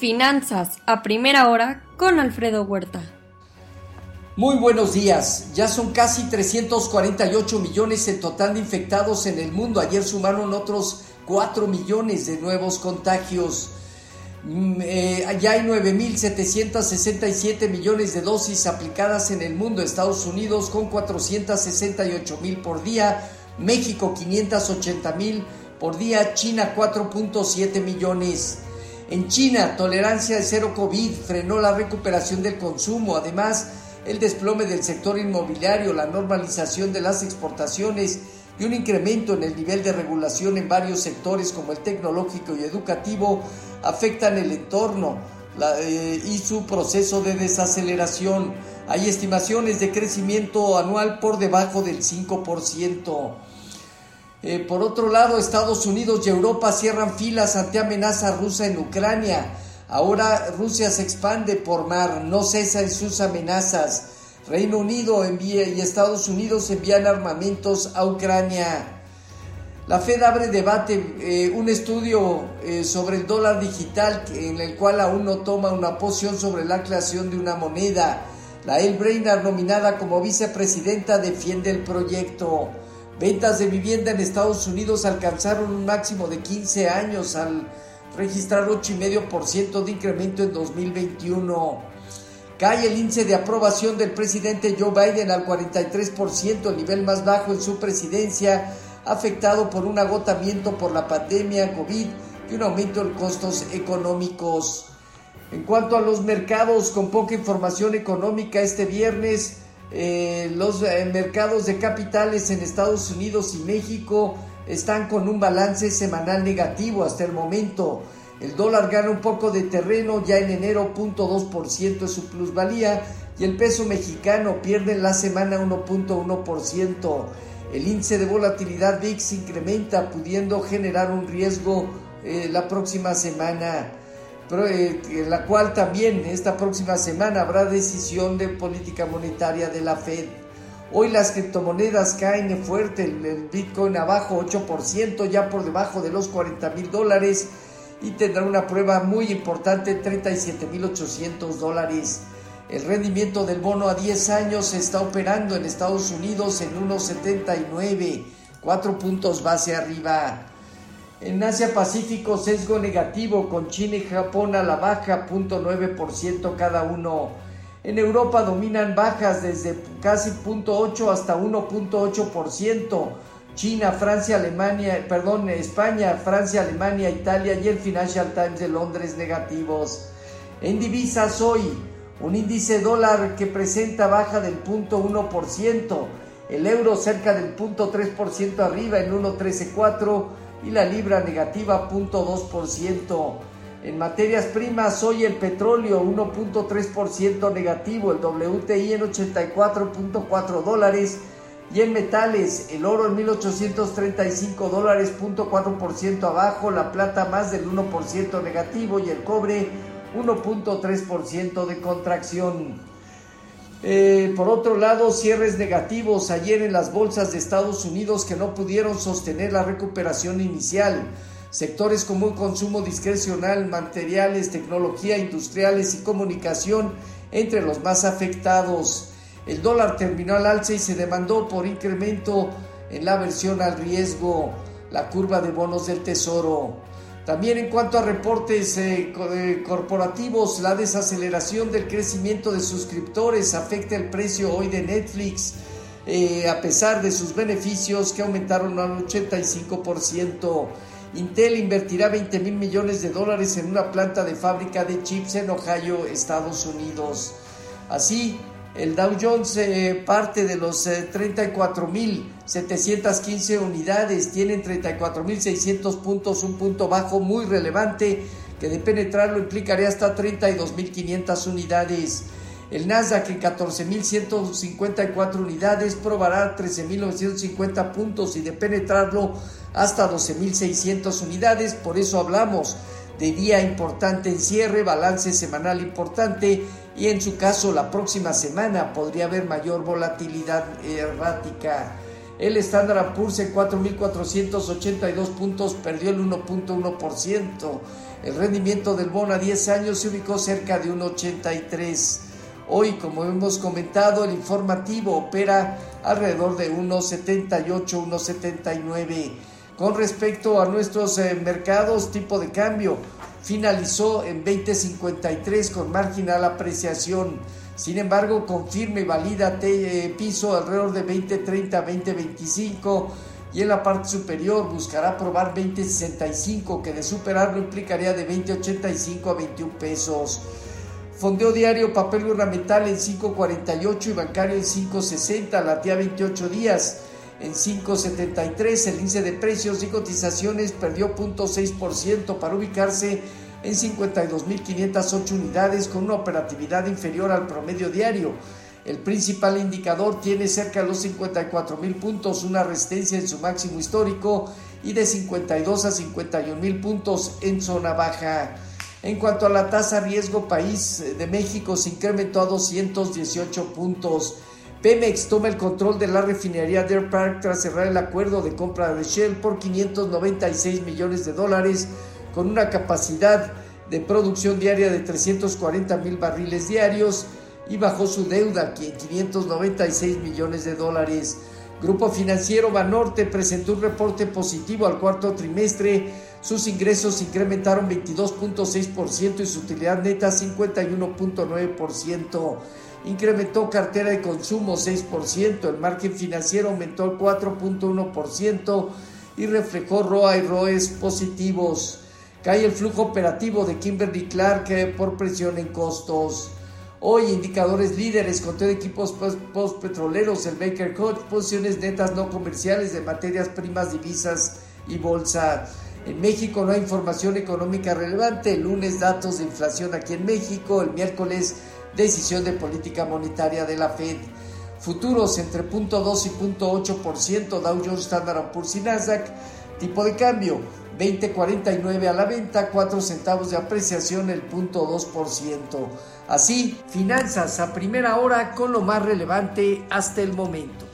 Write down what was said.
Finanzas a primera hora con Alfredo Huerta. Muy buenos días. Ya son casi 348 millones el total de infectados en el mundo. Ayer sumaron otros 4 millones de nuevos contagios. Mm, eh, ya hay 9.767 millones de dosis aplicadas en el mundo. Estados Unidos con 468 mil por día. México 580 mil por día. China 4.7 millones. En China, tolerancia de cero COVID frenó la recuperación del consumo. Además, el desplome del sector inmobiliario, la normalización de las exportaciones y un incremento en el nivel de regulación en varios sectores como el tecnológico y educativo afectan el entorno eh, y su proceso de desaceleración. Hay estimaciones de crecimiento anual por debajo del 5%. Eh, por otro lado, Estados Unidos y Europa cierran filas ante amenaza rusa en Ucrania. Ahora Rusia se expande por mar, no cesa en sus amenazas. Reino Unido envía y Estados Unidos envían armamentos a Ucrania. La Fed abre debate, eh, un estudio eh, sobre el dólar digital en el cual aún no toma una posición sobre la creación de una moneda. La El Brainard, nominada como vicepresidenta, defiende el proyecto. Ventas de vivienda en Estados Unidos alcanzaron un máximo de 15 años al registrar 8,5% de incremento en 2021. Cae el índice de aprobación del presidente Joe Biden al 43%, el nivel más bajo en su presidencia, afectado por un agotamiento por la pandemia COVID y un aumento en costos económicos. En cuanto a los mercados, con poca información económica este viernes, eh, los eh, mercados de capitales en Estados Unidos y México están con un balance semanal negativo hasta el momento. El dólar gana un poco de terreno ya en enero 0.2% de su plusvalía y el peso mexicano pierde en la semana 1.1%. El índice de volatilidad VIX incrementa pudiendo generar un riesgo eh, la próxima semana, en la cual también esta próxima semana habrá decisión de política monetaria de la Fed. Hoy las criptomonedas caen fuerte, el Bitcoin abajo 8%, ya por debajo de los 40 mil dólares y tendrá una prueba muy importante, 37.800 dólares. El rendimiento del bono a 10 años está operando en Estados Unidos en 1,79, 4 puntos base arriba. En Asia Pacífico, sesgo negativo con China y Japón a la baja, 0.9% cada uno. En Europa dominan bajas desde casi 0.8 hasta 1.8%. China, Francia, Alemania, perdón, España, Francia, Alemania, Italia y el Financial Times de Londres negativos. En divisas hoy, un índice dólar que presenta baja del 0.1%, el euro cerca del 0.3% arriba en 1.134 y la libra negativa 0.2%. En materias primas, hoy el petróleo 1.3% negativo, el WTI en 84.4 dólares, y en metales, el oro en 1835 dólares, 0.4% abajo, la plata más del 1% negativo y el cobre 1.3% de contracción. Eh, por otro lado, cierres negativos ayer en las bolsas de Estados Unidos que no pudieron sostener la recuperación inicial. Sectores como el consumo discrecional, materiales, tecnología, industriales y comunicación entre los más afectados. El dólar terminó al alza y se demandó por incremento en la versión al riesgo, la curva de bonos del tesoro. También en cuanto a reportes eh, corporativos, la desaceleración del crecimiento de suscriptores afecta el precio hoy de Netflix, eh, a pesar de sus beneficios que aumentaron al 85%. Intel invertirá 20 mil millones de dólares en una planta de fábrica de chips en Ohio, Estados Unidos. Así, el Dow Jones eh, parte de los 34.715 eh, unidades, tienen 34.600 puntos, un punto bajo muy relevante que de penetrarlo implicaría hasta 32.500 unidades. El Nasdaq en 14.154 unidades probará 13.950 puntos y de penetrarlo hasta 12.600 unidades. Por eso hablamos de día importante en cierre, balance semanal importante y en su caso la próxima semana podría haber mayor volatilidad errática. El Standard Poor's en 4.482 puntos perdió el 1.1%. El rendimiento del bono a 10 años se ubicó cerca de 1.83. Hoy, como hemos comentado, el informativo opera alrededor de 1.78, 1.79. Con respecto a nuestros eh, mercados, tipo de cambio finalizó en 20.53 con marginal apreciación. Sin embargo, confirme y valida eh, piso alrededor de 20.30, 20.25 y en la parte superior buscará probar 20.65 que de superarlo implicaría de 20.85 a 21 pesos. Fondeo diario, papel gubernamental en 5.48 y bancario en 5.60, la tía 28 días en 5.73. El índice de precios y cotizaciones perdió 0.6% para ubicarse en 52.508 unidades con una operatividad inferior al promedio diario. El principal indicador tiene cerca de los 54.000 puntos, una resistencia en su máximo histórico y de 52 a 51.000 puntos en zona baja. En cuanto a la tasa riesgo país de México se incrementó a 218 puntos. Pemex toma el control de la refinería Deer Park tras cerrar el acuerdo de compra de Shell por 596 millones de dólares con una capacidad de producción diaria de 340 mil barriles diarios y bajó su deuda en 596 millones de dólares. Grupo financiero Banorte presentó un reporte positivo al cuarto trimestre. Sus ingresos incrementaron 22.6% y su utilidad neta 51.9% incrementó cartera de consumo 6%, el margen financiero aumentó al 4.1% y reflejó ROA y ROEs positivos. Cae el flujo operativo de Kimberly Clark eh, por presión en costos. Hoy indicadores líderes con todo equipos postpetroleros, el Baker Code, posiciones netas no comerciales de materias primas, divisas y bolsa. En México no hay información económica relevante. El lunes datos de inflación aquí en México. El miércoles decisión de política monetaria de la Fed. Futuros entre 0.2 y 0.8%, Dow Jones, Standard Poor's y Nasdaq. Tipo de cambio 20.49 a la venta, 4 centavos de apreciación, el 0.2%. Así, finanzas a primera hora con lo más relevante hasta el momento.